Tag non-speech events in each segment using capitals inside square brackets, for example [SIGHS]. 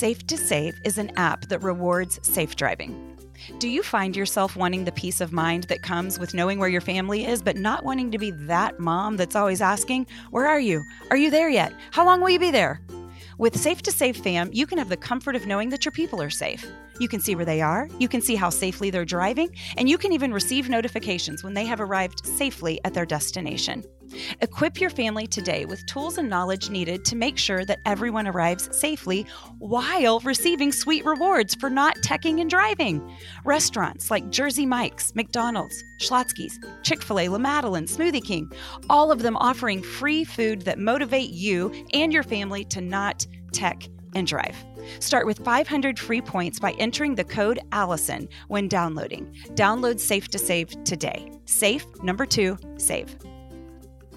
Safe 2 Save is an app that rewards safe driving. Do you find yourself wanting the peace of mind that comes with knowing where your family is, but not wanting to be that mom that's always asking, Where are you? Are you there yet? How long will you be there? With Safe 2 Save fam, you can have the comfort of knowing that your people are safe. You can see where they are, you can see how safely they're driving, and you can even receive notifications when they have arrived safely at their destination. Equip your family today with tools and knowledge needed to make sure that everyone arrives safely while receiving sweet rewards for not teching and driving. Restaurants like Jersey Mike's, McDonald's, Schlotzsky's, Chick fil A, La Madeleine, Smoothie King, all of them offering free food that motivate you and your family to not tech and drive. Start with 500 free points by entering the code Allison when downloading. Download Safe 2 Save today. Safe, number two, save.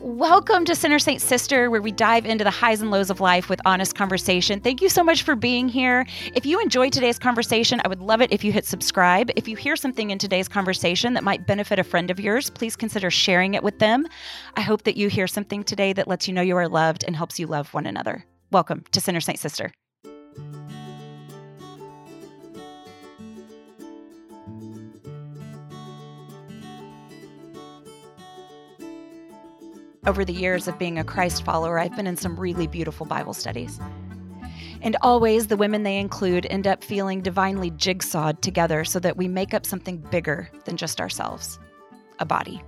Welcome to Center Saint Sister, where we dive into the highs and lows of life with honest conversation. Thank you so much for being here. If you enjoyed today's conversation, I would love it if you hit subscribe. If you hear something in today's conversation that might benefit a friend of yours, please consider sharing it with them. I hope that you hear something today that lets you know you are loved and helps you love one another. Welcome to Center Saint Sister. Over the years of being a Christ follower, I've been in some really beautiful Bible studies. And always the women they include end up feeling divinely jigsawed together so that we make up something bigger than just ourselves a body.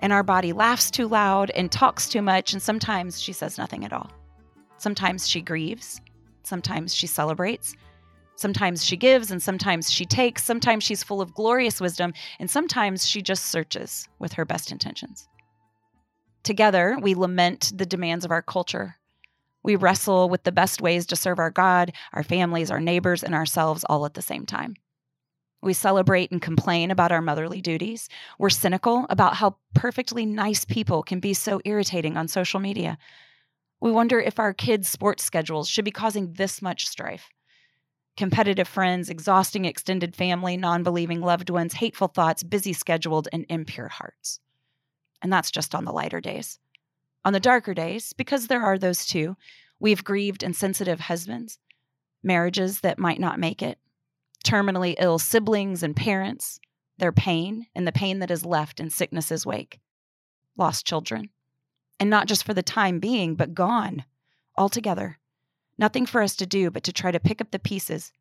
And our body laughs too loud and talks too much, and sometimes she says nothing at all. Sometimes she grieves, sometimes she celebrates, sometimes she gives, and sometimes she takes, sometimes she's full of glorious wisdom, and sometimes she just searches with her best intentions. Together, we lament the demands of our culture. We wrestle with the best ways to serve our God, our families, our neighbors, and ourselves all at the same time. We celebrate and complain about our motherly duties. We're cynical about how perfectly nice people can be so irritating on social media. We wonder if our kids' sports schedules should be causing this much strife. Competitive friends, exhausting extended family, non believing loved ones, hateful thoughts, busy scheduled, and impure hearts. And that's just on the lighter days. On the darker days, because there are those too, we've grieved insensitive husbands, marriages that might not make it, terminally ill siblings and parents, their pain and the pain that is left in sickness's wake, lost children. And not just for the time being, but gone altogether. Nothing for us to do but to try to pick up the pieces.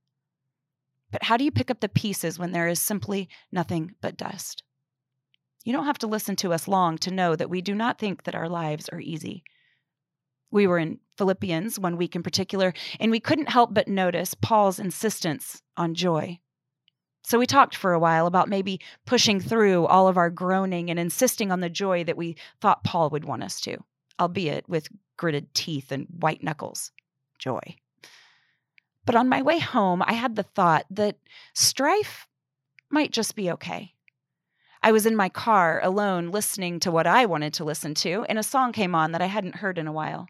But how do you pick up the pieces when there is simply nothing but dust? You don't have to listen to us long to know that we do not think that our lives are easy. We were in Philippians one week in particular, and we couldn't help but notice Paul's insistence on joy. So we talked for a while about maybe pushing through all of our groaning and insisting on the joy that we thought Paul would want us to, albeit with gritted teeth and white knuckles. Joy. But on my way home, I had the thought that strife might just be okay. I was in my car alone listening to what I wanted to listen to, and a song came on that I hadn't heard in a while.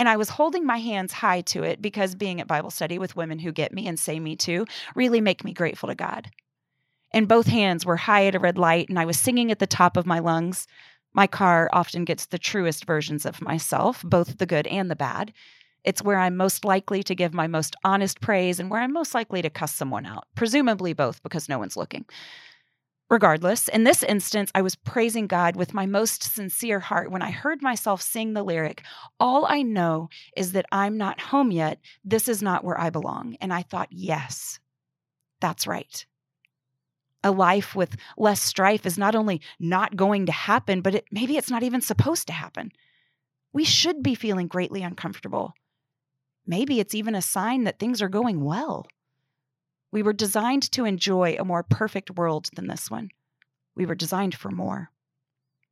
And I was holding my hands high to it because being at Bible study with women who get me and say me too really make me grateful to God. And both hands were high at a red light, and I was singing at the top of my lungs. My car often gets the truest versions of myself, both the good and the bad. It's where I'm most likely to give my most honest praise and where I'm most likely to cuss someone out, presumably both because no one's looking. Regardless, in this instance, I was praising God with my most sincere heart when I heard myself sing the lyric, All I know is that I'm not home yet. This is not where I belong. And I thought, Yes, that's right. A life with less strife is not only not going to happen, but it, maybe it's not even supposed to happen. We should be feeling greatly uncomfortable. Maybe it's even a sign that things are going well. We were designed to enjoy a more perfect world than this one. We were designed for more.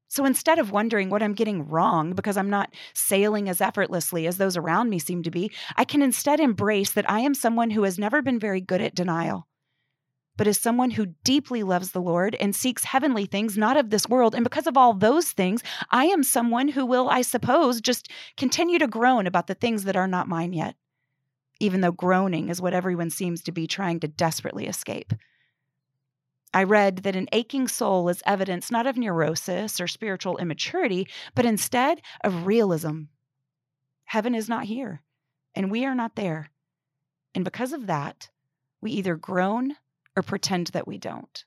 So instead of wondering what I'm getting wrong because I'm not sailing as effortlessly as those around me seem to be, I can instead embrace that I am someone who has never been very good at denial, but is someone who deeply loves the Lord and seeks heavenly things, not of this world. And because of all those things, I am someone who will, I suppose, just continue to groan about the things that are not mine yet even though groaning is what everyone seems to be trying to desperately escape. I read that an aching soul is evidence not of neurosis or spiritual immaturity, but instead of realism. Heaven is not here, and we are not there. And because of that, we either groan or pretend that we don't.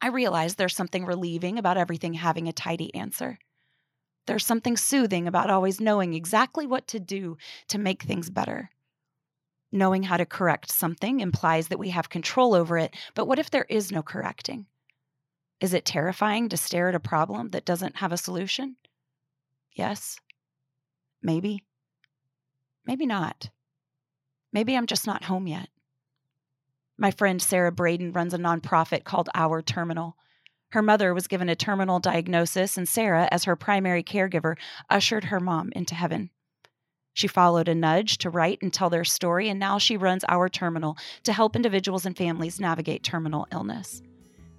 I realize there's something relieving about everything having a tidy answer. There's something soothing about always knowing exactly what to do to make things better. Knowing how to correct something implies that we have control over it, but what if there is no correcting? Is it terrifying to stare at a problem that doesn't have a solution? Yes. Maybe. Maybe not. Maybe I'm just not home yet. My friend Sarah Braden runs a nonprofit called Our Terminal. Her mother was given a terminal diagnosis, and Sarah, as her primary caregiver, ushered her mom into heaven. She followed a nudge to write and tell their story, and now she runs Our Terminal to help individuals and families navigate terminal illness.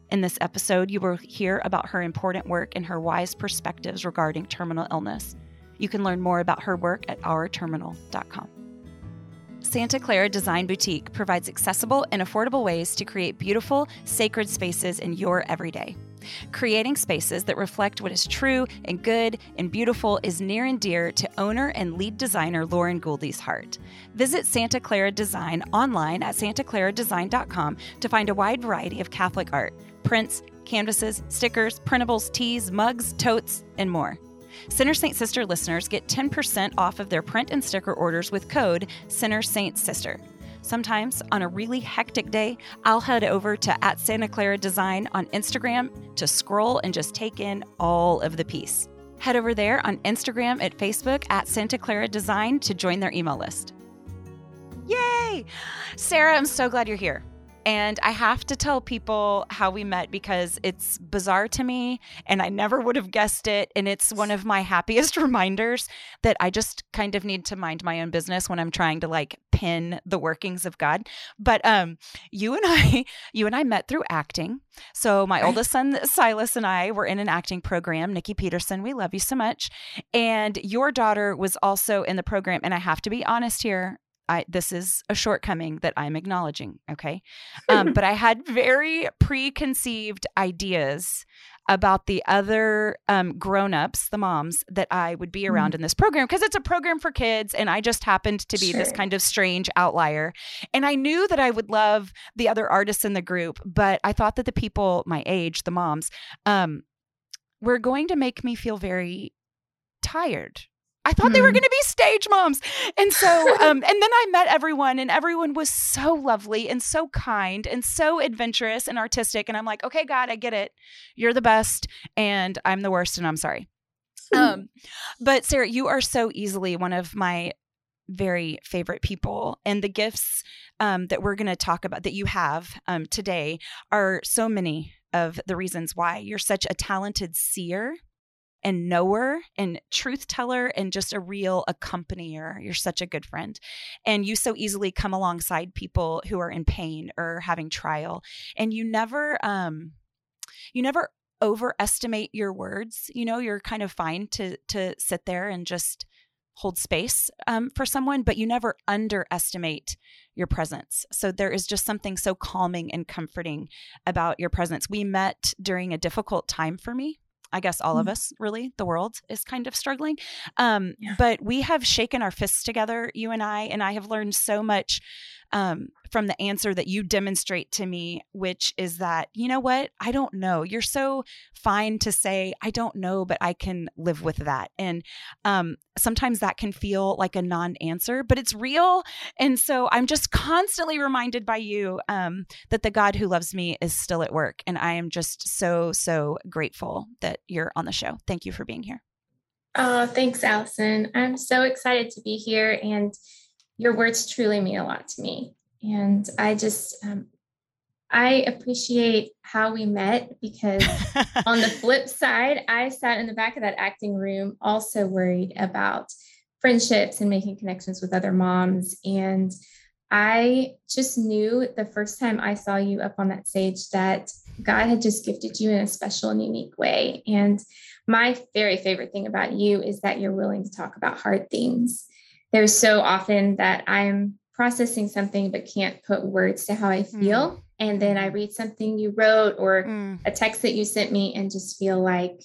In this episode, you will hear about her important work and her wise perspectives regarding terminal illness. You can learn more about her work at ourterminal.com. Santa Clara Design Boutique provides accessible and affordable ways to create beautiful, sacred spaces in your everyday. Creating spaces that reflect what is true and good and beautiful is near and dear to owner and lead designer Lauren Gouldy's heart. Visit Santa Clara Design online at santaclaradesign.com to find a wide variety of Catholic art, prints, canvases, stickers, printables, tees, mugs, totes, and more. Center Saint Sister listeners get 10% off of their print and sticker orders with code Center Saint Sister. Sometimes on a really hectic day, I'll head over to at Santa Clara Design on Instagram to scroll and just take in all of the piece. Head over there on Instagram at Facebook at Santa Clara Design to join their email list. Yay! Sarah, I'm so glad you're here. And I have to tell people how we met because it's bizarre to me and I never would have guessed it. And it's one of my happiest [LAUGHS] reminders that I just kind of need to mind my own business when I'm trying to like pin the workings of God. But um, you and [LAUGHS] I, you and I met through acting. So my [LAUGHS] oldest son Silas and I were in an acting program. Nikki Peterson, we love you so much. And your daughter was also in the program. And I have to be honest here, I this is a shortcoming that I'm acknowledging, okay? Um, [LAUGHS] but I had very preconceived ideas about the other um, grown-ups, the moms that I would be around mm. in this program because it's a program for kids, and I just happened to be sure. this kind of strange outlier. And I knew that I would love the other artists in the group, but I thought that the people my age, the moms, um, were going to make me feel very tired I thought they were hmm. going to be stage moms. And so, [LAUGHS] um, and then I met everyone, and everyone was so lovely and so kind and so adventurous and artistic. And I'm like, okay, God, I get it. You're the best, and I'm the worst, and I'm sorry. Um, [LAUGHS] but Sarah, you are so easily one of my very favorite people, and the gifts um, that we're going to talk about that you have um, today are so many of the reasons why you're such a talented seer and knower and truth teller and just a real accompanier. You're such a good friend. And you so easily come alongside people who are in pain or having trial. And you never um you never overestimate your words. You know, you're kind of fine to to sit there and just hold space um, for someone, but you never underestimate your presence. So there is just something so calming and comforting about your presence. We met during a difficult time for me I guess all of us, really, the world is kind of struggling. Um, yeah. But we have shaken our fists together, you and I, and I have learned so much um, from the answer that you demonstrate to me, which is that, you know what? I don't know. You're so fine to say, I don't know, but I can live with that. And um, sometimes that can feel like a non answer, but it's real. And so I'm just [LAUGHS] constantly reminded by you um, that the God who loves me is still at work. And I am just so, so grateful that you're on the show. Thank you for being here. Oh, thanks, Allison. I'm so excited to be here. And your words truly mean a lot to me. And I just, um, I appreciate how we met because [LAUGHS] on the flip side, I sat in the back of that acting room, also worried about friendships and making connections with other moms. And I just knew the first time I saw you up on that stage that God had just gifted you in a special and unique way. And my very favorite thing about you is that you're willing to talk about hard things there's so often that I'm processing something but can't put words to how I feel. Mm. And then I read something you wrote or mm. a text that you sent me and just feel like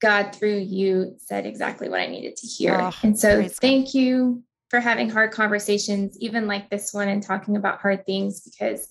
God through you said exactly what I needed to hear. Oh, and so thank God. you for having hard conversations, even like this one, and talking about hard things because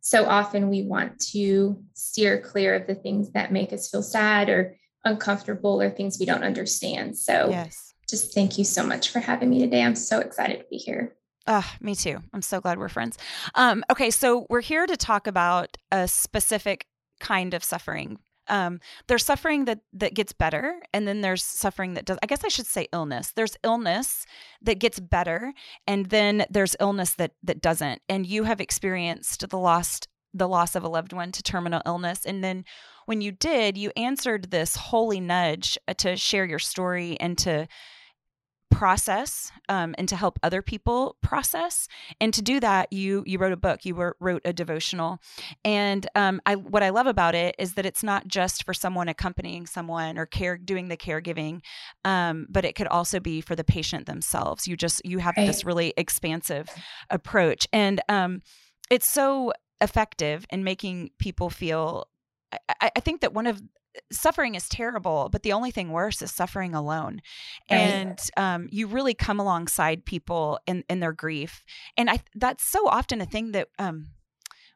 so often we want to steer clear of the things that make us feel sad or uncomfortable or things we don't understand. So, yes. Just thank you so much for having me today. I'm so excited to be here. Uh, me too. I'm so glad we're friends. Um, okay, so we're here to talk about a specific kind of suffering. Um, there's suffering that that gets better, and then there's suffering that does. I guess I should say illness. There's illness that gets better, and then there's illness that that doesn't. And you have experienced the lost the loss of a loved one to terminal illness, and then when you did, you answered this holy nudge uh, to share your story and to process um, and to help other people process. And to do that you you wrote a book. You were, wrote a devotional. And um, I, what i love about it is that it's not just for someone accompanying someone or care doing the caregiving um, but it could also be for the patient themselves. You just you have right. this really expansive approach. And um, it's so effective in making people feel I, I, think that one of suffering is terrible, but the only thing worse is suffering alone. Right. And um, you really come alongside people in, in their grief. And I that's so often a thing that um,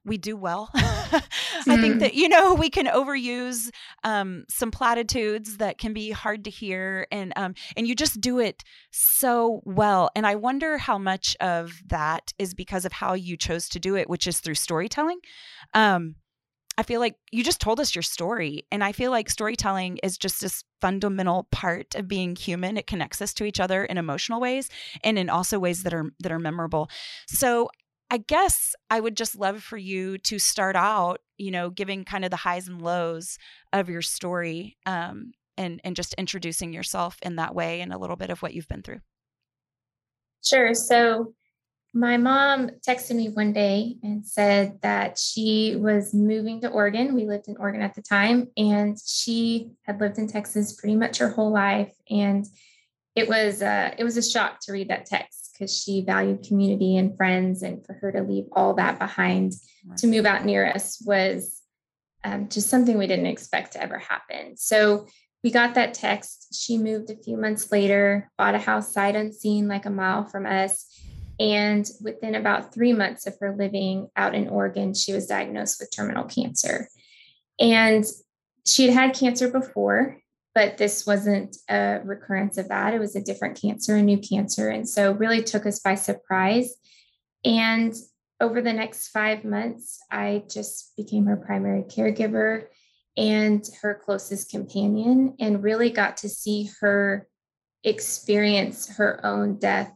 we do well. mm. [LAUGHS] I think mm-hmm. that, you know, we can overuse um, some platitudes that can be hard to hear and um, and you just do it so well. And I wonder how much of that is because of how you chose to do it, which is through storytelling. Um, I feel like you just told us your story. And I feel like storytelling is just this fundamental part of being human. It connects us to each other in emotional ways and in also ways that are that are memorable. So I guess I would just love for you to start out, you know, giving kind of the highs and lows of your story um, and and just introducing yourself in that way and a little bit of what you've been through. Sure. So my mom texted me one day and said that she was moving to Oregon. We lived in Oregon at the time, and she had lived in Texas pretty much her whole life. And it was uh, it was a shock to read that text because she valued community and friends, and for her to leave all that behind to move out near us was um, just something we didn't expect to ever happen. So we got that text. She moved a few months later, bought a house sight unseen, like a mile from us and within about three months of her living out in Oregon, she was diagnosed with terminal cancer. And she had had cancer before, but this wasn't a recurrence of that. It was a different cancer, a new cancer. And so really took us by surprise. And over the next five months, I just became her primary caregiver and her closest companion, and really got to see her experience her own death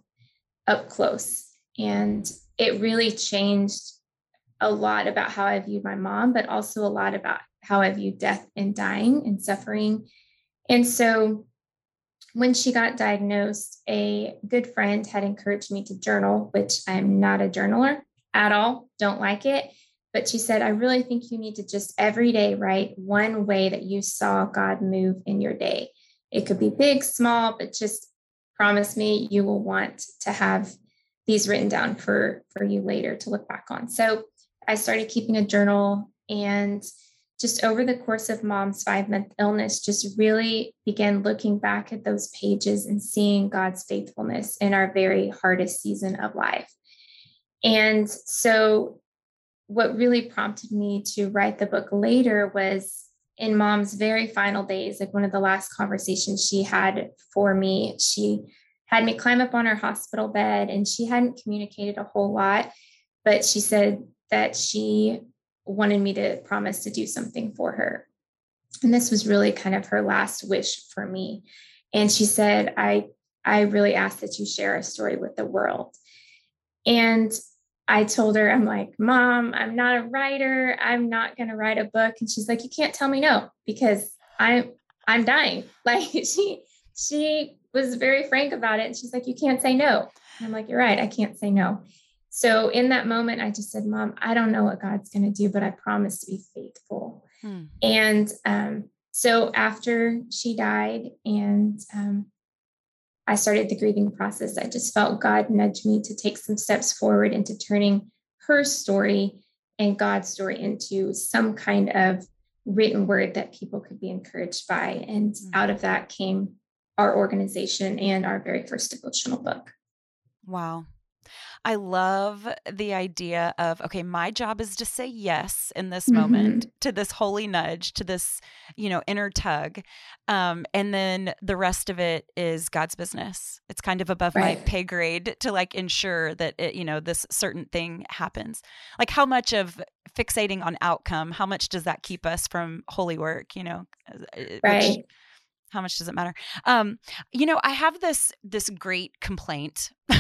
up close. And it really changed a lot about how I viewed my mom, but also a lot about how I viewed death and dying and suffering. And so when she got diagnosed, a good friend had encouraged me to journal, which I'm not a journaler at all, don't like it. But she said, I really think you need to just every day write one way that you saw God move in your day. It could be big, small, but just promise me you will want to have these written down for for you later to look back on. So i started keeping a journal and just over the course of mom's five month illness just really began looking back at those pages and seeing god's faithfulness in our very hardest season of life. And so what really prompted me to write the book later was in mom's very final days, like one of the last conversations she had for me, she had me climb up on her hospital bed and she hadn't communicated a whole lot, but she said that she wanted me to promise to do something for her. And this was really kind of her last wish for me. And she said, I, I really ask that you share a story with the world. And I told her, I'm like, Mom, I'm not a writer. I'm not going to write a book. And she's like, You can't tell me no because I'm I'm dying. [LAUGHS] Like she she was very frank about it. And she's like, You can't say no. And I'm like, You're right. I can't say no. So in that moment, I just said, Mom, I don't know what God's going to do, but I promise to be faithful. Hmm. And um, so after she died and um, I started the grieving process. I just felt God nudge me to take some steps forward into turning her story and God's story into some kind of written word that people could be encouraged by. And mm-hmm. out of that came our organization and our very first devotional book. Wow. I love the idea of okay, my job is to say yes in this mm-hmm. moment to this holy nudge, to this, you know, inner tug. Um, and then the rest of it is God's business. It's kind of above right. my pay grade to like ensure that it, you know, this certain thing happens. Like how much of fixating on outcome, how much does that keep us from holy work, you know? Right. Which, how much does it matter um, you know i have this this great complaint [LAUGHS]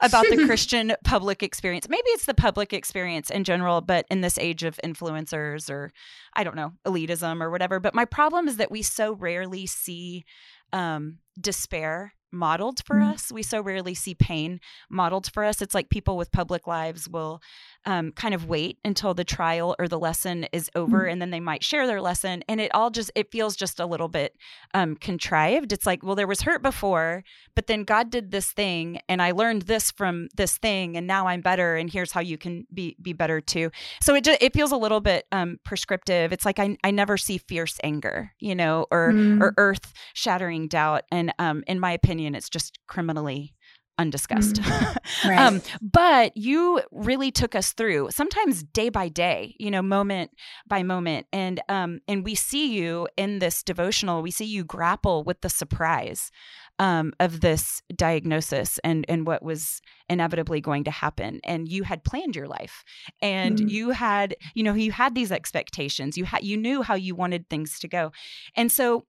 about the [LAUGHS] christian public experience maybe it's the public experience in general but in this age of influencers or i don't know elitism or whatever but my problem is that we so rarely see um, despair modeled for mm-hmm. us. We so rarely see pain modeled for us. It's like people with public lives will um, kind of wait until the trial or the lesson is over, mm-hmm. and then they might share their lesson. And it all just it feels just a little bit um, contrived. It's like, well, there was hurt before, but then God did this thing, and I learned this from this thing, and now I'm better. And here's how you can be be better too. So it just, it feels a little bit um, prescriptive. It's like I I never see fierce anger, you know, or mm-hmm. or earth shattering doubt. And um, in my opinion opinion, it's just criminally undiscussed. Mm, [LAUGHS] right. um, but you really took us through sometimes day by day, you know, moment by moment, and um, and we see you in this devotional. We see you grapple with the surprise um, of this diagnosis and and what was inevitably going to happen. And you had planned your life, and mm. you had you know you had these expectations. You had you knew how you wanted things to go, and so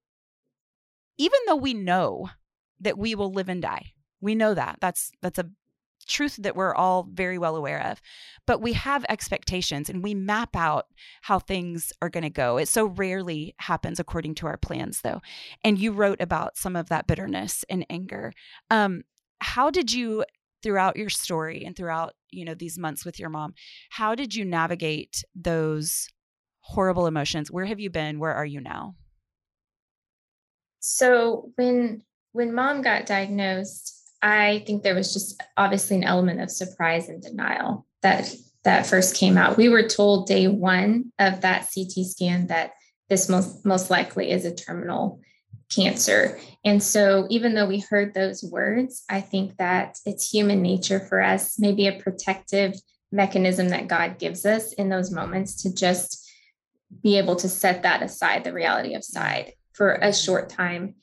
even though we know that we will live and die. We know that. That's that's a truth that we're all very well aware of. But we have expectations and we map out how things are going to go. It so rarely happens according to our plans though. And you wrote about some of that bitterness and anger. Um, how did you throughout your story and throughout, you know, these months with your mom, how did you navigate those horrible emotions? Where have you been? Where are you now? So when when mom got diagnosed, I think there was just obviously an element of surprise and denial that that first came out. We were told day one of that CT scan that this most most likely is a terminal cancer. And so even though we heard those words, I think that it's human nature for us, maybe a protective mechanism that God gives us in those moments to just be able to set that aside, the reality of side for a short time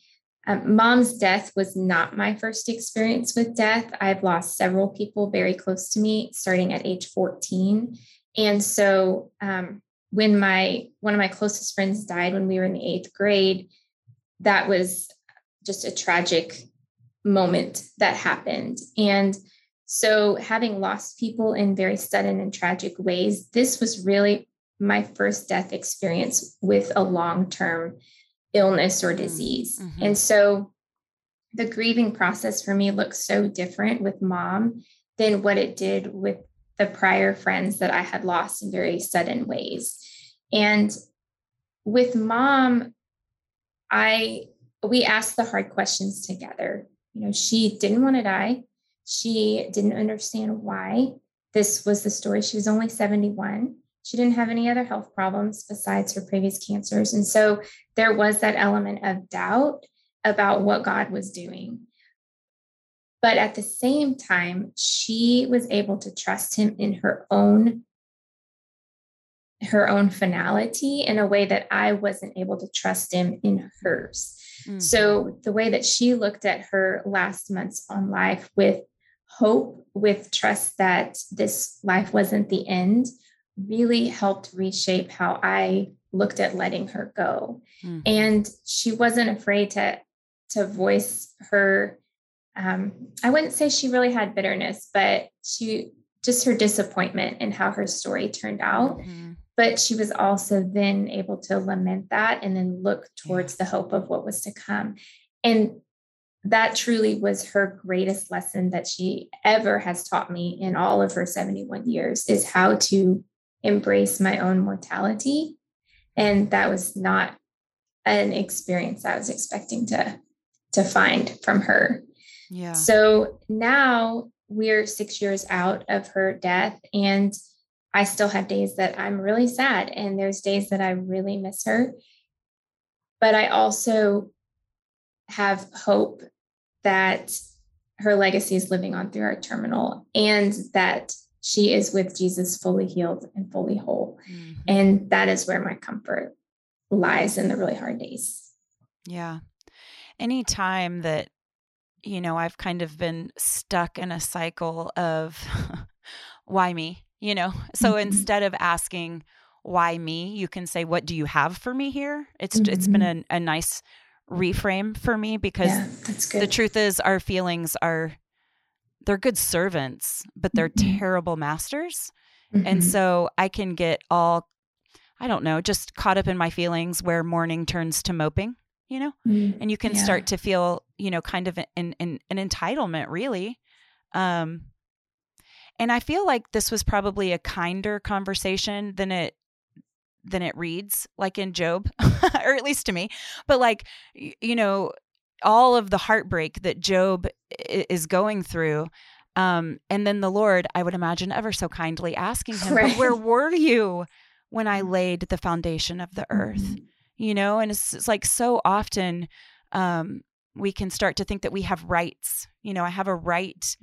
um, mom's death was not my first experience with death. I've lost several people very close to me starting at age 14. And so um, when my one of my closest friends died when we were in the eighth grade, that was just a tragic moment that happened. And so having lost people in very sudden and tragic ways, this was really my first death experience with a long-term illness or mm, disease. Mm-hmm. And so the grieving process for me looks so different with mom than what it did with the prior friends that I had lost in very sudden ways. And with mom, I we asked the hard questions together. You know, she didn't want to die. She didn't understand why. This was the story. She was only 71. She didn't have any other health problems besides her previous cancers. And so there was that element of doubt about what God was doing. But at the same time, she was able to trust him in her own her own finality in a way that I wasn't able to trust him in hers. Mm-hmm. So the way that she looked at her last months on life with hope, with trust that this life wasn't the end, really helped reshape how I looked at letting her go. Mm-hmm. And she wasn't afraid to to voice her um, I wouldn't say she really had bitterness, but she just her disappointment in how her story turned out. Mm-hmm. But she was also then able to lament that and then look towards yeah. the hope of what was to come. And that truly was her greatest lesson that she ever has taught me in all of her 71 years is how to embrace my own mortality. And that was not an experience I was expecting to, to find from her. Yeah. So now we're six years out of her death, and I still have days that I'm really sad, and there's days that I really miss her. But I also have hope that her legacy is living on through our terminal and that she is with Jesus fully healed and fully whole. Mm-hmm. And that is where my comfort lies in the really hard days. Yeah. Any time that, you know, I've kind of been stuck in a cycle of [LAUGHS] why me, you know? So mm-hmm. instead of asking, why me, you can say, what do you have for me here? It's, mm-hmm. it's been mm-hmm. a, a nice reframe for me because yeah, the truth is our feelings are they're good servants, but they're mm-hmm. terrible masters. Mm-hmm. And so I can get all, I don't know, just caught up in my feelings where mourning turns to moping, you know? Mm-hmm. And you can yeah. start to feel, you know, kind of an, an, an entitlement, really. Um, and I feel like this was probably a kinder conversation than it than it reads like in Job [LAUGHS] or at least to me but like you know all of the heartbreak that Job is going through. Um, and then the Lord, I would imagine, ever so kindly asking [LAUGHS] him, right. Where were you when I laid the foundation of the earth? Mm-hmm. You know, and it's, it's, like so often um, we can start to think that we have rights. You know, I have a right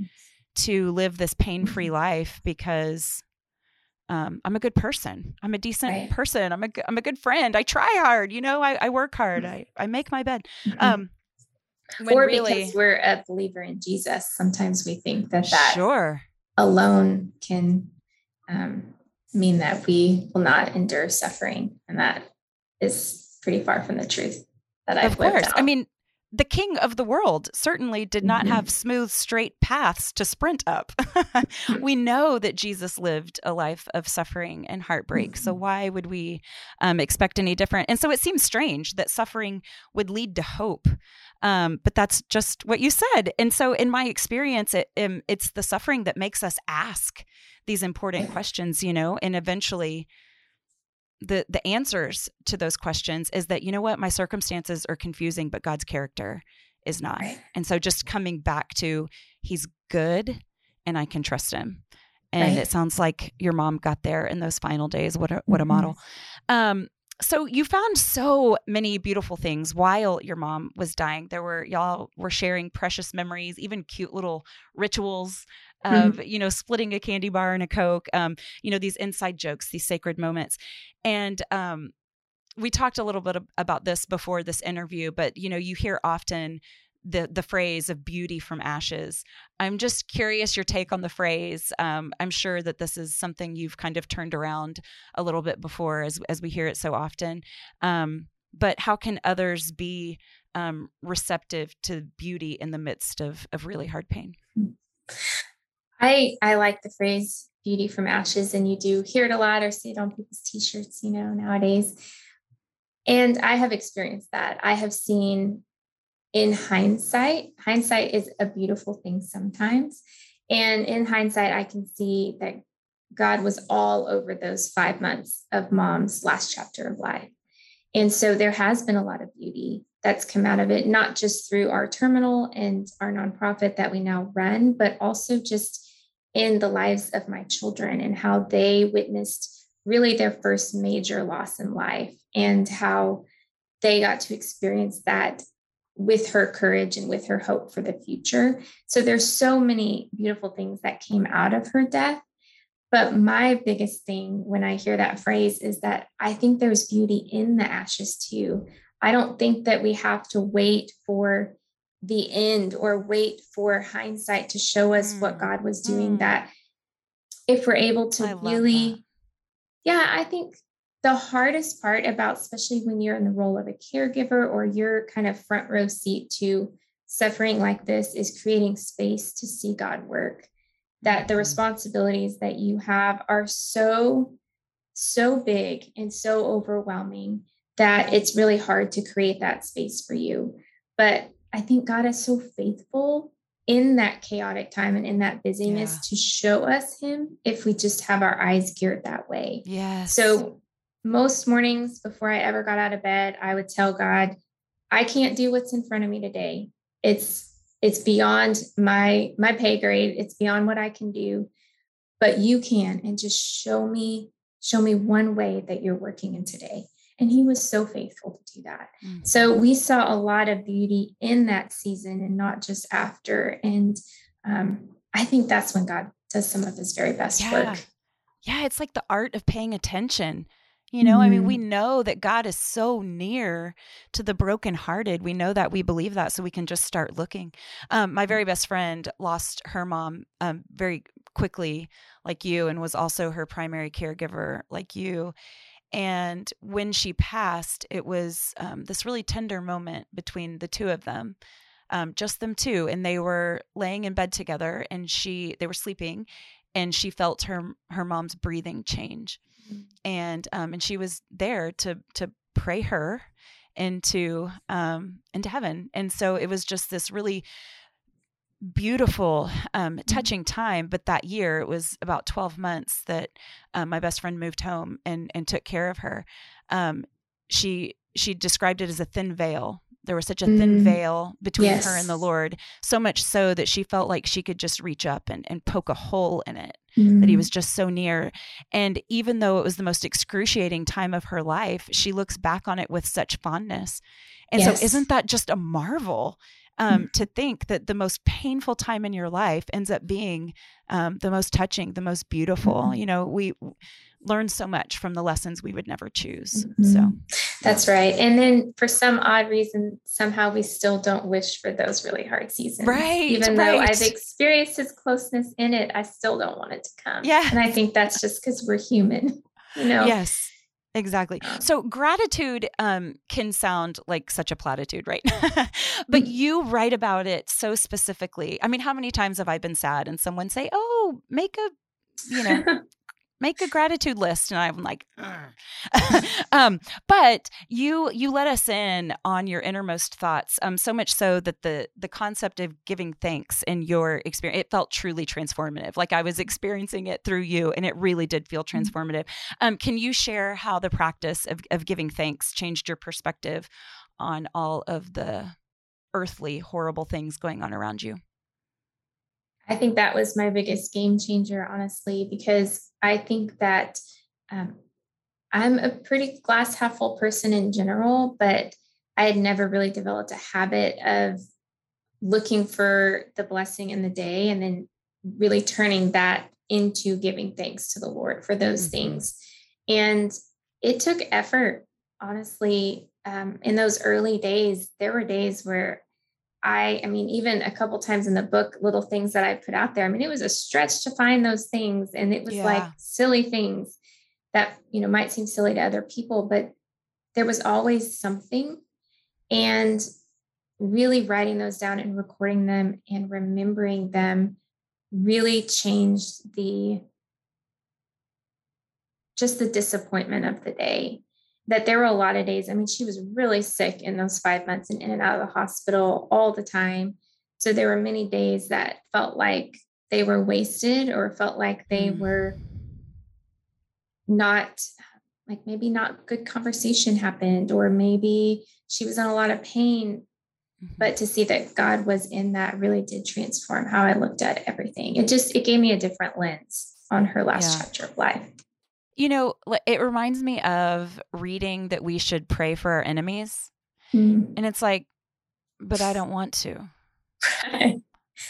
to live this pain free mm-hmm. life because um, I'm a good person. I'm a decent right. person. I'm a, I'm a good friend. I try hard. You know, I, I work hard. Mm-hmm. I, I make my bed. Mm-hmm. Um, when or really, because we're a believer in Jesus, sometimes we think that that sure alone can um, mean that we will not endure suffering, and that is pretty far from the truth. That I've of course. I mean, the king of the world certainly did not mm-hmm. have smooth, straight paths to sprint up. [LAUGHS] [LAUGHS] we know that Jesus lived a life of suffering and heartbreak. Mm-hmm. So, why would we um, expect any different? And so, it seems strange that suffering would lead to hope. Um, but that's just what you said. And so, in my experience, it, um, it's the suffering that makes us ask these important questions, you know, and eventually the the answers to those questions is that you know what my circumstances are confusing but God's character is not. Right. And so just coming back to he's good and I can trust him. And right. it sounds like your mom got there in those final days. What a what a mm-hmm. model. Um so you found so many beautiful things while your mom was dying. There were y'all were sharing precious memories, even cute little rituals of mm-hmm. you know splitting a candy bar and a coke. Um, you know these inside jokes, these sacred moments, and um, we talked a little bit about this before this interview. But you know you hear often the the phrase of beauty from ashes. I'm just curious your take on the phrase. Um, I'm sure that this is something you've kind of turned around a little bit before, as as we hear it so often. Um, but how can others be um, receptive to beauty in the midst of of really hard pain? I I like the phrase beauty from ashes, and you do hear it a lot or see it on people's t-shirts, you know, nowadays. And I have experienced that. I have seen in hindsight, hindsight is a beautiful thing sometimes. And in hindsight, I can see that God was all over those five months of mom's last chapter of life. And so there has been a lot of beauty that's come out of it, not just through our terminal and our nonprofit that we now run, but also just in the lives of my children and how they witnessed really their first major loss in life and how they got to experience that with her courage and with her hope for the future. So there's so many beautiful things that came out of her death. But my biggest thing when I hear that phrase is that I think there's beauty in the ashes too. I don't think that we have to wait for the end or wait for hindsight to show us mm. what God was doing. Mm. That if we're able to really, yeah, I think the hardest part about, especially when you're in the role of a caregiver or you're kind of front row seat to suffering like this, is creating space to see God work. That the mm-hmm. responsibilities that you have are so, so big and so overwhelming that it's really hard to create that space for you. But I think God is so faithful in that chaotic time and in that busyness yeah. to show us him if we just have our eyes geared that way. Yeah. So most mornings before I ever got out of bed, I would tell God, I can't do what's in front of me today. It's it's beyond my my pay grade. It's beyond what I can do. But you can and just show me show me one way that you're working in today. And he was so faithful to do that. Mm-hmm. So we saw a lot of beauty in that season and not just after. And um, I think that's when God does some of his very best yeah. work. Yeah, it's like the art of paying attention. You know, mm-hmm. I mean, we mm-hmm. know that God is so near to the brokenhearted. We know that we believe that, so we can just start looking. Um, my very best friend lost her mom um, very quickly, like you, and was also her primary caregiver, like you. And when she passed, it was um, this really tender moment between the two of them, um, just them two. And they were laying in bed together, and she they were sleeping, and she felt her her mom's breathing change. And um and she was there to to pray her into um into heaven and so it was just this really beautiful um mm-hmm. touching time but that year it was about 12 months that um, my best friend moved home and and took care of her um she she described it as a thin veil there was such a thin mm. veil between yes. her and the Lord, so much so that she felt like she could just reach up and, and poke a hole in it, mm. that he was mm. just so near. And even though it was the most excruciating time of her life, she looks back on it with such fondness. And yes. so, isn't that just a marvel? Um, mm. to think that the most painful time in your life ends up being um, the most touching, the most beautiful. Mm-hmm. You know, we learn so much from the lessons we would never choose. Mm-hmm. So that's right. And then for some odd reason, somehow we still don't wish for those really hard seasons. Right. Even right. though I've experienced his closeness in it, I still don't want it to come. Yeah. And I think that's just because we're human, you know? Yes. Exactly. So gratitude um, can sound like such a platitude, right? [LAUGHS] but you write about it so specifically. I mean, how many times have I been sad and someone say, "Oh, make a, you know, [LAUGHS] make a gratitude list and i'm like [LAUGHS] um, but you you let us in on your innermost thoughts um, so much so that the the concept of giving thanks in your experience it felt truly transformative like i was experiencing it through you and it really did feel mm-hmm. transformative. Um, can you share how the practice of, of giving thanks changed your perspective on all of the earthly horrible things going on around you I think that was my biggest game changer, honestly, because I think that um, I'm a pretty glass half full person in general, but I had never really developed a habit of looking for the blessing in the day and then really turning that into giving thanks to the Lord for those mm-hmm. things. And it took effort, honestly. Um, in those early days, there were days where I, I mean, even a couple times in the book, little things that I put out there. I mean, it was a stretch to find those things. And it was yeah. like silly things that, you know, might seem silly to other people, but there was always something. And really writing those down and recording them and remembering them really changed the just the disappointment of the day that there were a lot of days. I mean, she was really sick in those five months and in and out of the hospital all the time. So there were many days that felt like they were wasted or felt like they mm. were not like maybe not good conversation happened or maybe she was in a lot of pain mm-hmm. but to see that god was in that really did transform how i looked at everything it just it gave me a different lens on her last yeah. chapter of life you know, it reminds me of reading that we should pray for our enemies. Mm. And it's like, but I don't [LAUGHS] want to.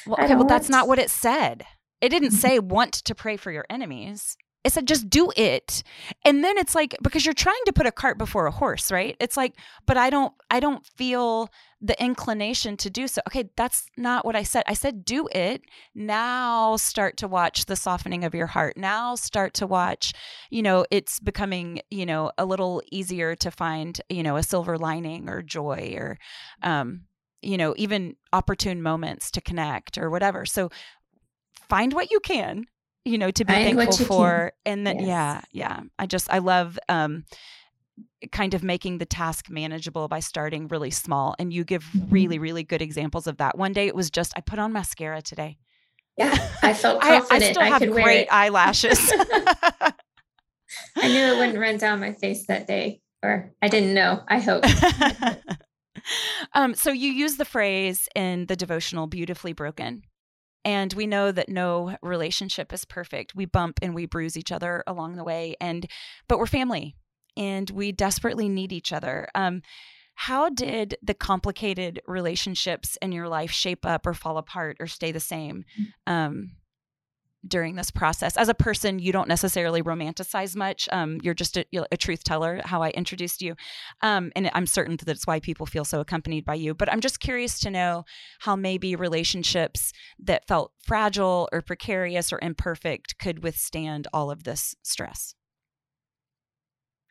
Well, okay, well, that's not what it said. It didn't [LAUGHS] say want to pray for your enemies. It said just do it. And then it's like because you're trying to put a cart before a horse, right? It's like, but I don't I don't feel the inclination to do so. Okay, that's not what I said. I said do it. Now start to watch the softening of your heart. Now start to watch, you know, it's becoming, you know, a little easier to find, you know, a silver lining or joy or um you know, even opportune moments to connect or whatever. So find what you can you know to be thankful for can. and then yes. yeah. Yeah i just i love um kind of making the task manageable by starting really small and you give mm-hmm. really really good examples of that. One day it was just i put on mascara today. Yeah i [LAUGHS] felt confident i, I still I have great eyelashes. [LAUGHS] [LAUGHS] I knew it wouldn't run down my face that day or i didn't know i hope um, so you use the phrase in the devotional beautifully broken and we know that no relationship is perfect we bump and we bruise each other along the way and but we're family and we desperately need each other. Um, how did the complicated relationships in your life shape up or fall apart or stay the same? Mm. Um, during this process. As a person, you don't necessarily romanticize much. Um, you're just a, a, truth teller, how I introduced you. Um, and I'm certain that why people feel so accompanied by you. But I'm just curious to know how maybe relationships that felt fragile or precarious or imperfect could withstand all of this stress.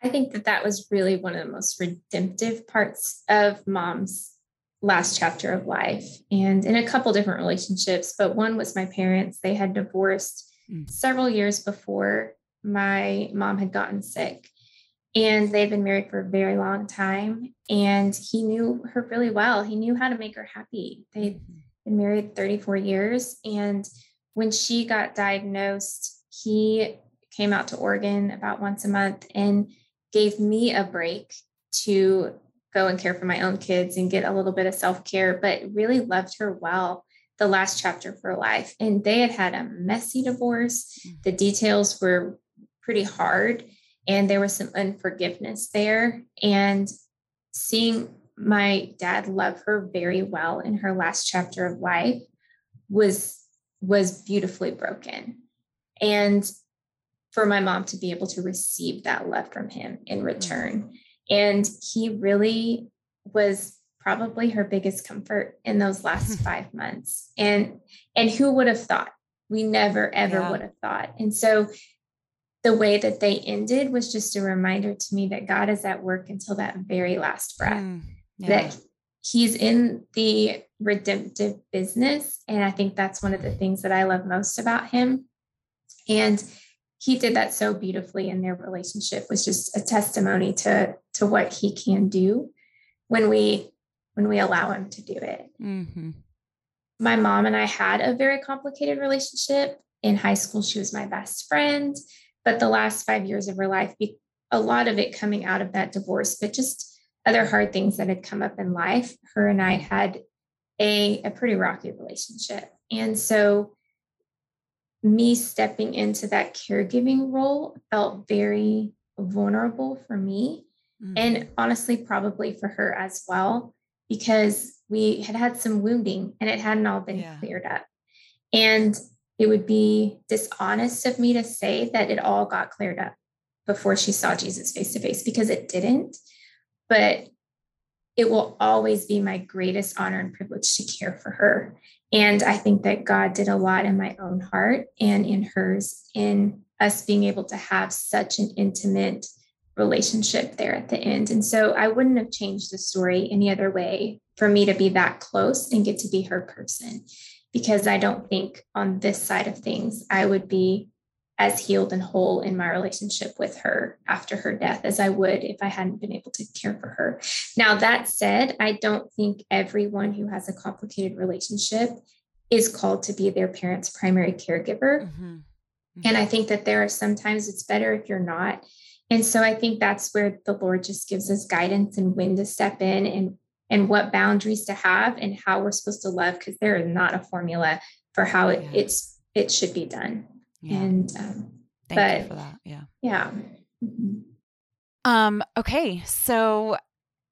I think that that was really one of the most redemptive parts of mom's last chapter of life and in a couple different relationships but one was my parents they had divorced mm. several years before my mom had gotten sick and they'd been married for a very long time and he knew her really well he knew how to make her happy they'd mm-hmm. been married 34 years and when she got diagnosed he came out to oregon about once a month and gave me a break to go and care for my own kids and get a little bit of self care, but really loved her well the last chapter of her life. And they had had a messy divorce. Mm. The details were pretty hard, and there was some unforgiveness there. And seeing my dad love her very well in her last chapter of life was was beautifully broken and for my mom to be able to receive that love from him in mm. return and he really was probably her biggest comfort in those last five months. And and who would have thought? We never ever yeah. would have thought. And so the way that they ended was just a reminder to me that God is at work until that very last breath. Mm, yeah. That he's in the redemptive business. And I think that's one of the things that I love most about him. And he did that so beautifully in their relationship was just a testimony to to what he can do when we when we allow him to do it. Mm-hmm. my mom and i had a very complicated relationship. In high school she was my best friend but the last five years of her life a lot of it coming out of that divorce but just other hard things that had come up in life her and i had a, a pretty rocky relationship. And so me stepping into that caregiving role felt very vulnerable for me mm-hmm. and honestly probably for her as well because we had had some wounding and it hadn't all been yeah. cleared up and it would be dishonest of me to say that it all got cleared up before she saw Jesus face to face because it didn't but it will always be my greatest honor and privilege to care for her and I think that God did a lot in my own heart and in hers in us being able to have such an intimate relationship there at the end. And so I wouldn't have changed the story any other way for me to be that close and get to be her person because I don't think on this side of things I would be as healed and whole in my relationship with her after her death as I would if I hadn't been able to care for her. Now, that said, I don't think everyone who has a complicated relationship is called to be their parent's primary caregiver. Mm-hmm. Mm-hmm. And I think that there are sometimes it's better if you're not. And so I think that's where the Lord just gives us guidance and when to step in and and what boundaries to have and how we're supposed to love because there is not a formula for how it, yeah. it's it should be done. Yeah. And um, thank but, you for that. Yeah. Yeah. Mm-hmm. Um, okay. So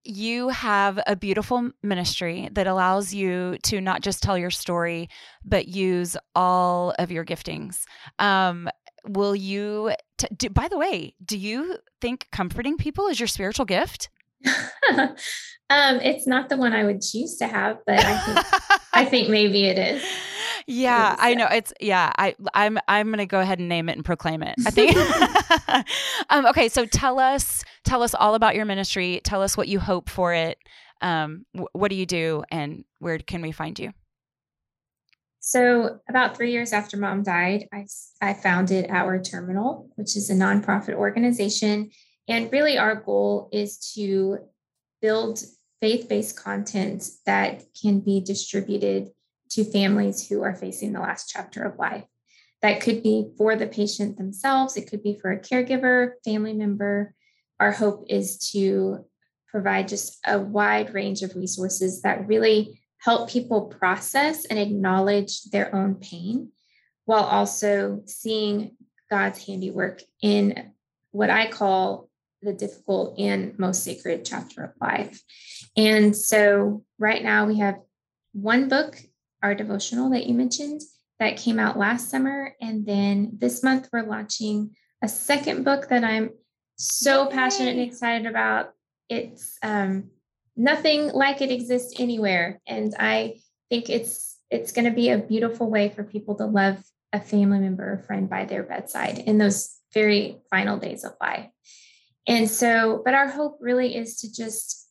you have a beautiful ministry that allows you to not just tell your story, but use all of your giftings. Um, will you, t- do, by the way, do you think comforting people is your spiritual gift? [LAUGHS] um, it's not the one I would choose to have, but I think, I think [LAUGHS] maybe it is yeah, I know it's yeah. I I'm I'm gonna go ahead and name it and proclaim it. I think. [LAUGHS] [LAUGHS] um, okay, so tell us tell us all about your ministry. Tell us what you hope for it. Um, what do you do, and where can we find you? So, about three years after mom died, I, I founded Our Terminal, which is a nonprofit organization. And really, our goal is to build faith based content that can be distributed to families who are facing the last chapter of life. That could be for the patient themselves, it could be for a caregiver, family member. Our hope is to provide just a wide range of resources that really help people process and acknowledge their own pain while also seeing God's handiwork in what I call the difficult and most sacred chapter of life. And so right now we have one book, our devotional that you mentioned, that came out last summer. And then this month we're launching a second book that I'm so Yay. passionate and excited about. It's um, nothing like it exists anywhere. And I think it's it's going to be a beautiful way for people to love a family member or friend by their bedside in those very final days of life. And so, but our hope really is to just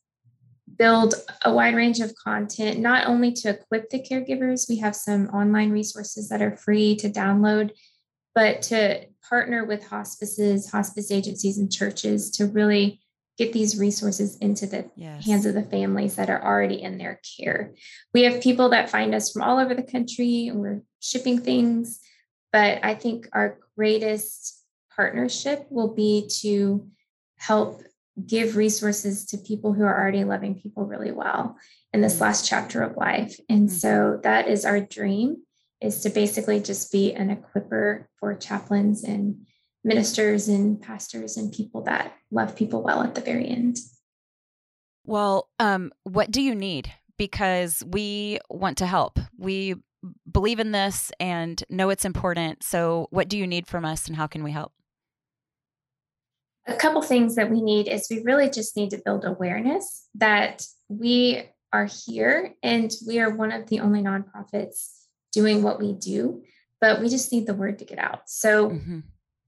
build a wide range of content, not only to equip the caregivers, we have some online resources that are free to download, but to partner with hospices, hospice agencies, and churches to really get these resources into the yes. hands of the families that are already in their care. We have people that find us from all over the country and we're shipping things, but I think our greatest partnership will be to help give resources to people who are already loving people really well in this mm-hmm. last chapter of life. And mm-hmm. so that is our dream is to basically just be an equiper for chaplains and ministers and pastors and people that love people well at the very end. Well, um, what do you need? Because we want to help. We believe in this and know it's important. So, what do you need from us and how can we help? A couple things that we need is we really just need to build awareness that we are here and we are one of the only nonprofits doing what we do, but we just need the word to get out. So, mm-hmm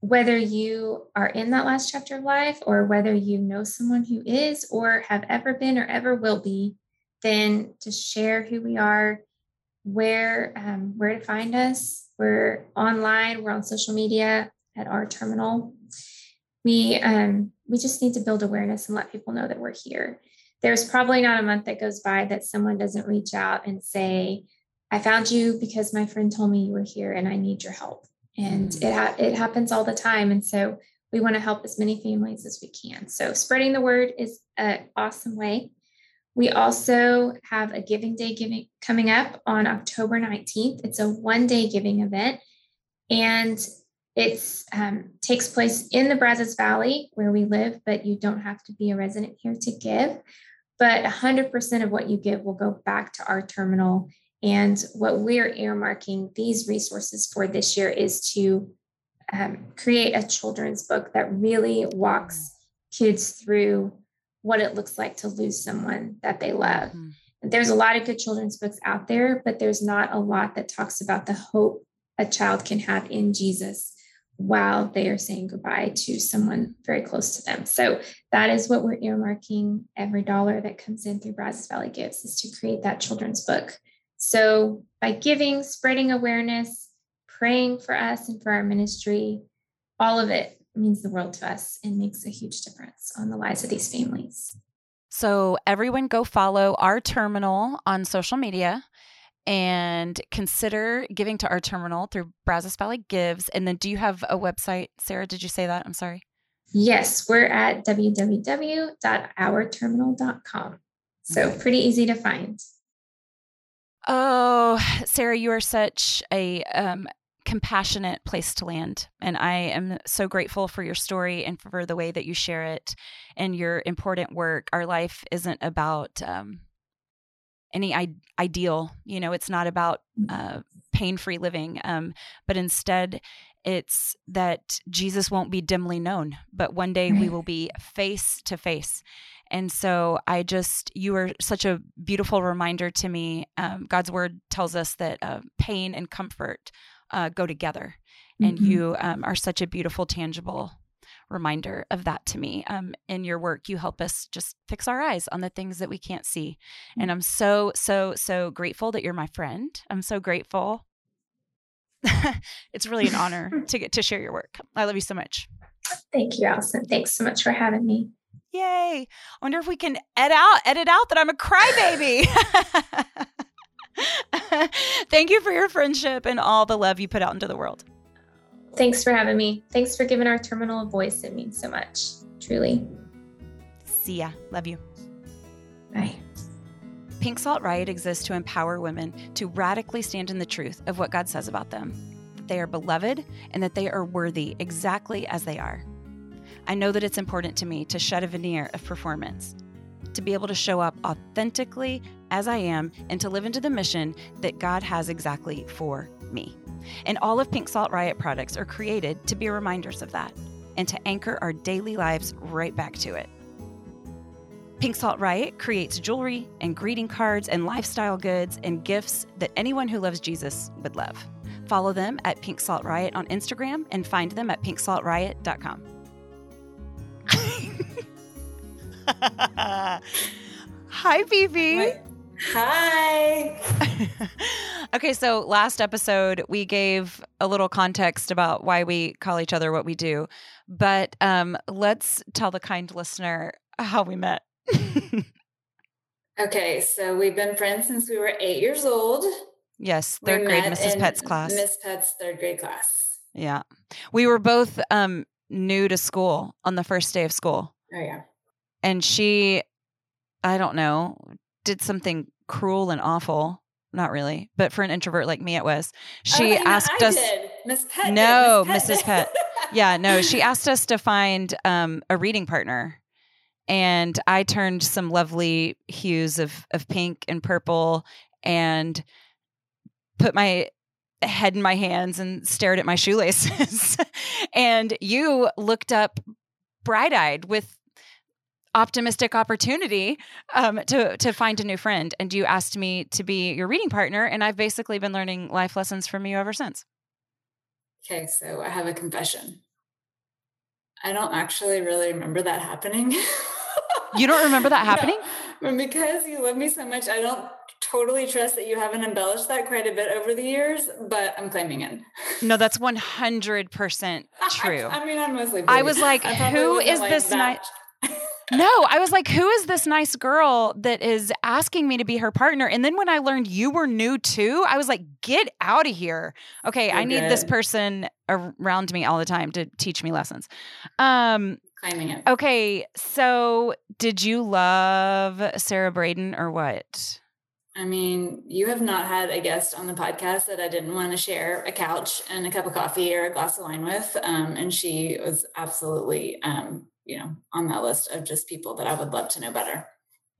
whether you are in that last chapter of life or whether you know someone who is or have ever been or ever will be, then to share who we are, where um, where to find us. We're online. We're on social media at our terminal. We um, we just need to build awareness and let people know that we're here. There's probably not a month that goes by that someone doesn't reach out and say, "I found you because my friend told me you were here and I need your help." and mm. it ha- it happens all the time and so we want to help as many families as we can so spreading the word is an awesome way we also have a giving day giving coming up on october 19th it's a one day giving event and it um, takes place in the brazos valley where we live but you don't have to be a resident here to give but 100% of what you give will go back to our terminal and what we're earmarking these resources for this year is to um, create a children's book that really walks kids through what it looks like to lose someone that they love. Mm-hmm. There's a lot of good children's books out there, but there's not a lot that talks about the hope a child can have in Jesus while they are saying goodbye to someone very close to them. So that is what we're earmarking every dollar that comes in through Brazos Valley Gives is to create that children's book so, by giving, spreading awareness, praying for us and for our ministry, all of it means the world to us and makes a huge difference on the lives of these families. So, everyone go follow our terminal on social media and consider giving to our terminal through Brazos Valley Gives. And then, do you have a website, Sarah? Did you say that? I'm sorry. Yes, we're at www.ourterminal.com. So, pretty easy to find. Oh, Sarah, you are such a um, compassionate place to land. And I am so grateful for your story and for the way that you share it and your important work. Our life isn't about um, any I- ideal, you know, it's not about uh, pain free living, um, but instead, it's that Jesus won't be dimly known, but one day we will be face to face. And so I just, you are such a beautiful reminder to me. Um, God's word tells us that uh, pain and comfort uh, go together. Mm-hmm. And you um, are such a beautiful, tangible reminder of that to me. Um, in your work, you help us just fix our eyes on the things that we can't see. And I'm so, so, so grateful that you're my friend. I'm so grateful. [LAUGHS] it's really an honor [LAUGHS] to get to share your work. I love you so much. Thank you, Allison. Thanks so much for having me. Yay. I wonder if we can edit out edit out that I'm a crybaby. [LAUGHS] Thank you for your friendship and all the love you put out into the world. Thanks for having me. Thanks for giving our terminal a voice. It means so much. Truly. See ya. Love you. Bye. Pink Salt Riot exists to empower women to radically stand in the truth of what God says about them that they are beloved and that they are worthy exactly as they are. I know that it's important to me to shed a veneer of performance, to be able to show up authentically as I am, and to live into the mission that God has exactly for me. And all of Pink Salt Riot products are created to be reminders of that and to anchor our daily lives right back to it. Pink Salt Riot creates jewelry and greeting cards and lifestyle goods and gifts that anyone who loves Jesus would love. Follow them at Pink Salt Riot on Instagram and find them at pinksaltriot.com. [LAUGHS] Hi, Fifi. Hi. [LAUGHS] okay, so last episode we gave a little context about why we call each other what we do, but um, let's tell the kind listener how we met. [LAUGHS] okay, so we've been friends since we were eight years old. Yes, third we grade Mrs. Pet's class. Miss Pet's third grade class. Yeah, we were both um, new to school on the first day of school. Oh yeah, and she, I don't know, did something cruel and awful. Not really, but for an introvert like me, it was. She oh, asked us. Miss Pet. No, Miss Mrs. Pet. [LAUGHS] yeah, no. She asked us to find um, a reading partner, and I turned some lovely hues of of pink and purple, and put my head in my hands and stared at my shoelaces. [LAUGHS] and you looked up bright eyed with optimistic opportunity um, to to find a new friend, and you asked me to be your reading partner, and I've basically been learning life lessons from you ever since. Okay, so I have a confession. I don't actually really remember that happening. you don't remember that [LAUGHS] happening? No, because you love me so much, I don't totally trust that you haven't embellished that quite a bit over the years, but I'm claiming it. No, that's 100% [LAUGHS] true. I, I mean, I'm mostly. I was like, who is like this nice? No, I was like, who is this nice girl that is asking me to be her partner? And then when I learned you were new too, I was like, get out of here. Okay, You're I need good. this person around me all the time to teach me lessons. Um, Claiming it. Okay, so did you love Sarah Braden or what? I mean, you have not had a guest on the podcast that I didn't want to share a couch and a cup of coffee or a glass of wine with. Um, and she was absolutely um, you know, on that list of just people that I would love to know better.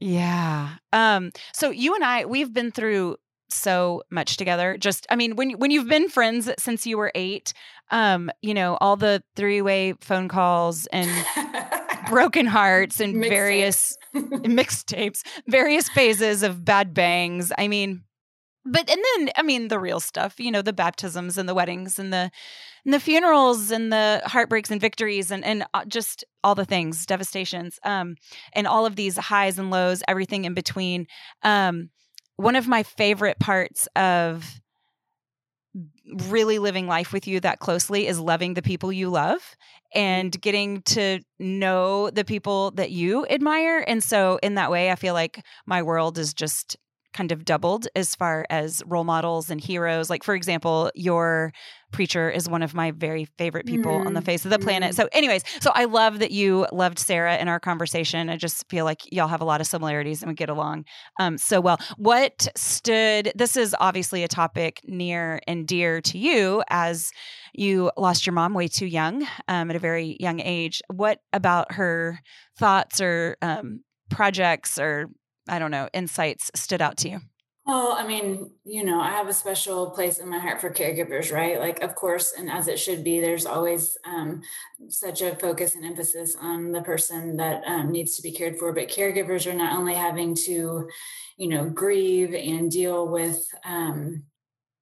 Yeah. Um, so you and I, we've been through so much together. Just, I mean, when when you've been friends since you were eight, um, you know, all the three way phone calls and [LAUGHS] broken hearts and mixed various mixtapes, various phases of bad bangs. I mean, but and then I mean the real stuff, you know, the baptisms and the weddings and the and the funerals and the heartbreaks and victories and and uh, just all the things, devastations, um, and all of these highs and lows, everything in between. Um, one of my favorite parts of really living life with you that closely is loving the people you love and getting to know the people that you admire. And so, in that way, I feel like my world is just kind of doubled as far as role models and heroes. Like, for example, your preacher is one of my very favorite people mm-hmm. on the mm-hmm. face of the planet. Mm-hmm. So, anyways, so I love that you loved Sarah in our conversation. I just feel like y'all have a lot of similarities and we get along um, so well. What stood, this is obviously a topic near and dear to you as you lost your mom way too young um, at a very young age. What about her thoughts or um, projects or I don't know, insights stood out to you? Well, I mean, you know, I have a special place in my heart for caregivers, right? Like, of course, and as it should be, there's always um, such a focus and emphasis on the person that um, needs to be cared for. But caregivers are not only having to, you know, grieve and deal with um,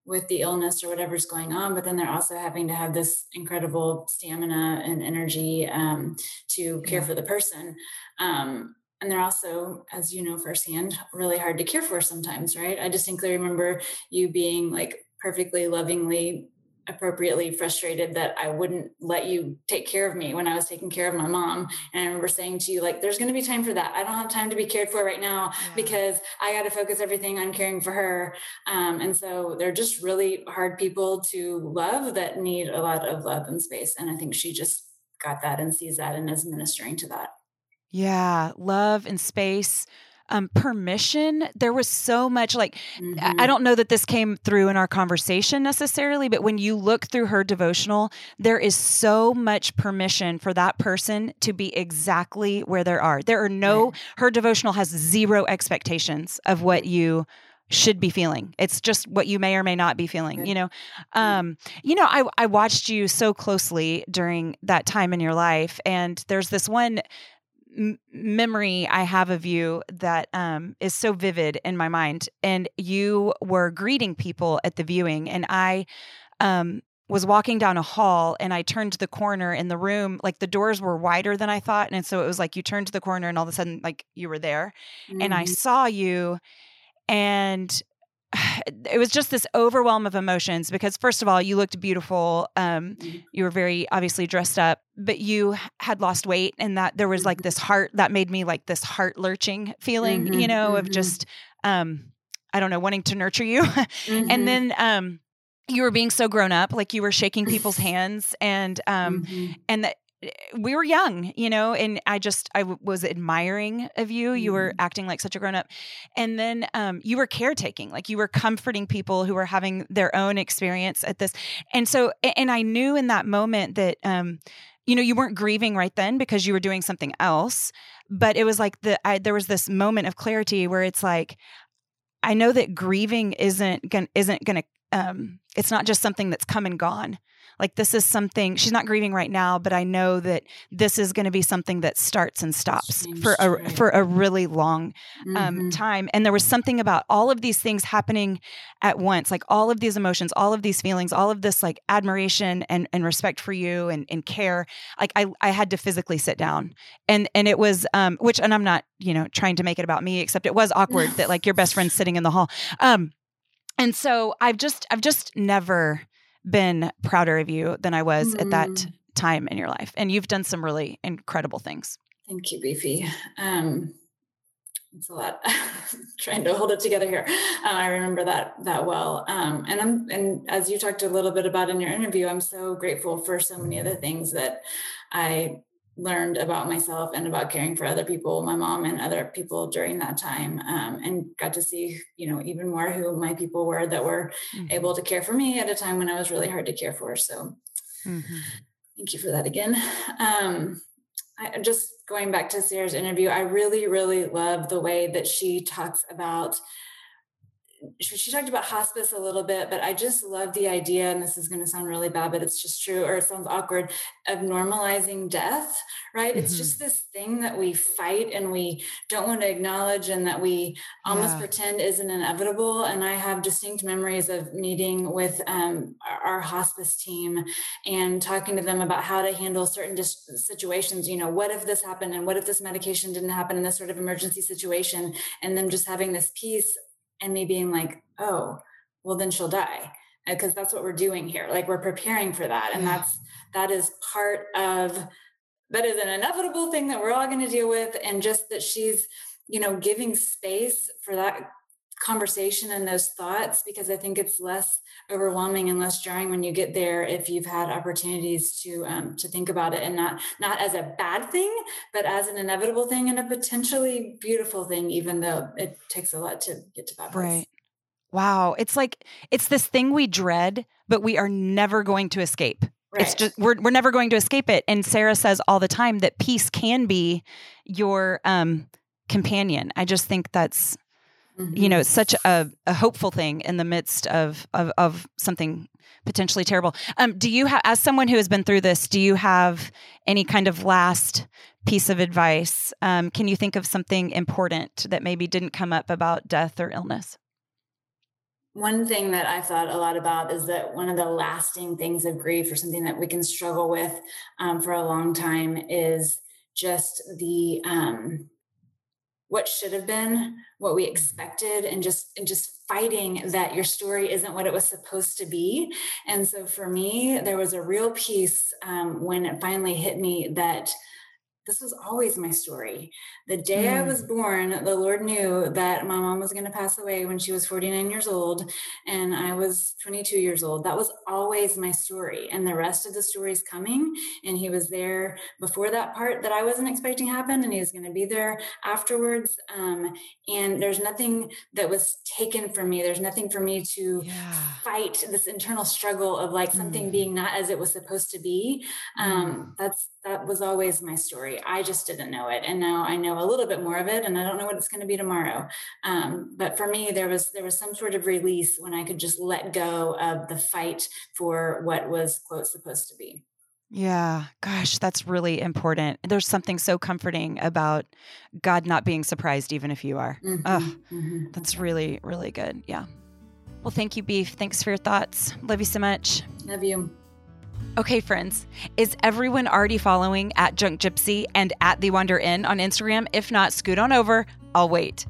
with the illness or whatever's going on, but then they're also having to have this incredible stamina and energy um, to care yeah. for the person. Um, and they're also as you know firsthand really hard to care for sometimes right? I distinctly remember you being like perfectly lovingly appropriately frustrated that i wouldn't let you take care of me when i was taking care of my mom. And i remember saying to you like there's going to be time for that. I don't have time to be cared for right now yeah. because i got to focus everything on caring for her. Um, and so they're just really hard people to love that need a lot of love and space. And i think she just got that and sees that and is ministering to that yeah, love and space. um, permission. There was so much like, mm-hmm. I don't know that this came through in our conversation necessarily, but when you look through her devotional, there is so much permission for that person to be exactly where they are. There are no, right. her devotional has zero expectations of what you should be feeling. It's just what you may or may not be feeling, you know. Um, you know, I I watched you so closely during that time in your life and there's this one m- memory I have of you that um, is so vivid in my mind and you were greeting people at the viewing and I um, was walking down a hall and I turned the corner in the room, like the doors were wider than I thought. And so it was like you turned to the corner and all of a sudden, like you were there. Mm-hmm. And I mm-hmm. saw you and [SIGHS] it was just this overwhelm of emotions because first of all you looked beautiful um, mm-hmm. you were very obviously dressed up but you had lost weight and that there was like mm-hmm. this heart that made me like this heart lurching feeling mm-hmm, you know mm-hmm. of just um, i don't know wanting to nurture you [LAUGHS] mm-hmm. and then um, you were being so grown up like you were shaking people's [LAUGHS] hands and um, mm-hmm. and that we were young, you know, and I just I w- was admiring of you. You were mm-hmm. acting like such a grown up, and then um, you were caretaking, like you were comforting people who were having their own experience at this. And so, and I knew in that moment that. Um, you know, you weren't grieving right then because you were doing something else, but it was like the I, there was this moment of clarity where it's like, I know that grieving isn't gonna isn't gonna um, it's not just something that's come and gone. Like this is something she's not grieving right now but i know that this is going to be something that starts and stops for a right. for a really long um, mm-hmm. time. And there was something about all of these things happening at once like all of these emotions all of these feelings all of this like admiration and, and respect for you and, and care. Like I, I had to physically sit down. And and it was um which and i'm not you know trying to make it about me except it was awkward that like your best friend's sitting in the hall. Um and so i've just i've just never been prouder of you than I was mm. at that mm. time in your life. And you've done some really incredible things. Thank you, Beefy. Um, it's a lot [LAUGHS] trying to hold it together here. Uh, I remember that that well. Um, and I'm and as you talked a little bit about in your interview, I'm so grateful for so many of the things that I learned about myself and about caring for other people, my mom and other people during that time, um, and got to see, you know, even more who my people were that were mm-hmm. able to care for me at a time when I was really hard to care for. So, mm-hmm. thank you for that again. Um, I, just going back to Sarah's interview, I really, really love the way that she talks about she, talked about hospice a little bit, but I just love the idea, and this is going to sound really bad, but it's just true, or it sounds awkward, of normalizing death, right? Mm-hmm. It's just this thing that we fight and we don't want to acknowledge and that we almost yeah. pretend isn't inevitable. And I have distinct memories of meeting with um, our, our hospice team and talking to them about how to handle certain dis- situations. You know, what if this happened and what if this medication didn't happen in this sort of emergency situation? And them just having this piece and me being like, oh, well, then she'll die. Uh, because that's what we're doing here. Like we're preparing for that. And that's that is part of that is an inevitable thing that we're all going to deal with. And just that she's, you know, giving space for that conversation and those thoughts because I think it's less overwhelming and less jarring when you get there if you've had opportunities to um, to think about it and not not as a bad thing, but as an inevitable thing and a potentially beautiful thing, even though it takes a lot to get to that place. Right. Wow. It's like it's this thing we dread, but we are never going to escape. Right. It's just we're we're never going to escape it. And Sarah says all the time that peace can be your um companion. I just think that's Mm-hmm. You know, such a, a hopeful thing in the midst of of, of something potentially terrible. Um, do you have, as someone who has been through this, do you have any kind of last piece of advice? Um, can you think of something important that maybe didn't come up about death or illness? One thing that I've thought a lot about is that one of the lasting things of grief, or something that we can struggle with um, for a long time, is just the um, what should have been, what we expected, and just and just fighting that your story isn't what it was supposed to be. And so for me, there was a real piece um, when it finally hit me that this was always my story. The day mm. I was born, the Lord knew that my mom was going to pass away when she was 49 years old and I was 22 years old. That was always my story. And the rest of the story is coming. And He was there before that part that I wasn't expecting happened, and He was going to be there afterwards. Um, and there's nothing that was taken from me. There's nothing for me to yeah. fight this internal struggle of like something mm. being not as it was supposed to be. Um, mm. That's that was always my story. I just didn't know it, and now I know a little bit more of it, and I don't know what it's going to be tomorrow. Um, but for me, there was there was some sort of release when I could just let go of the fight for what was quote supposed to be. Yeah, gosh, that's really important. There's something so comforting about God not being surprised, even if you are. Mm-hmm, oh, mm-hmm. That's really, really good. Yeah. Well, thank you, Beef. Thanks for your thoughts. Love you so much. Love you. Okay, friends, is everyone already following at Junk Gypsy and at The Wander Inn on Instagram? If not, scoot on over. I'll wait.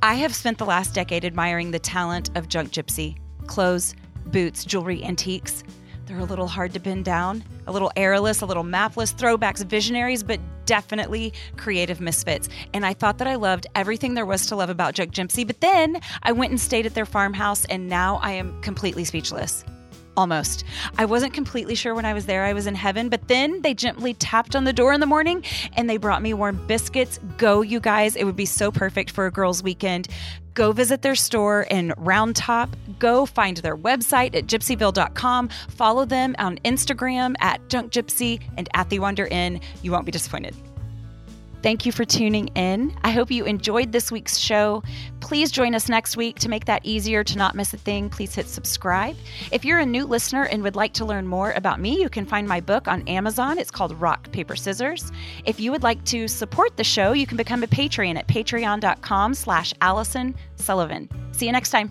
I have spent the last decade admiring the talent of Junk Gypsy clothes, boots, jewelry, antiques. They're a little hard to pin down, a little airless, a little mapless, throwbacks, visionaries, but definitely creative misfits. And I thought that I loved everything there was to love about Junk Gypsy, but then I went and stayed at their farmhouse, and now I am completely speechless almost. I wasn't completely sure when I was there I was in heaven, but then they gently tapped on the door in the morning and they brought me warm biscuits. Go, you guys. It would be so perfect for a girls' weekend. Go visit their store in Round Top. Go find their website at gypsyville.com. Follow them on Instagram at Junk Gypsy and at The Wander Inn. You won't be disappointed. Thank you for tuning in. I hope you enjoyed this week's show. Please join us next week to make that easier to not miss a thing. Please hit subscribe. If you're a new listener and would like to learn more about me, you can find my book on Amazon. It's called Rock, Paper, Scissors. If you would like to support the show, you can become a Patreon at patreon.com slash Allison Sullivan. See you next time.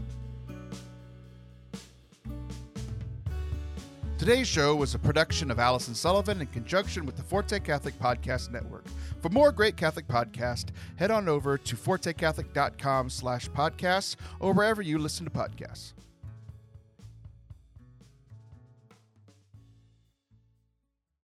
Today's show was a production of Allison Sullivan in conjunction with the Forte Catholic Podcast Network. For more great Catholic podcast, head on over to fortecatholic.com slash podcasts or wherever you listen to podcasts.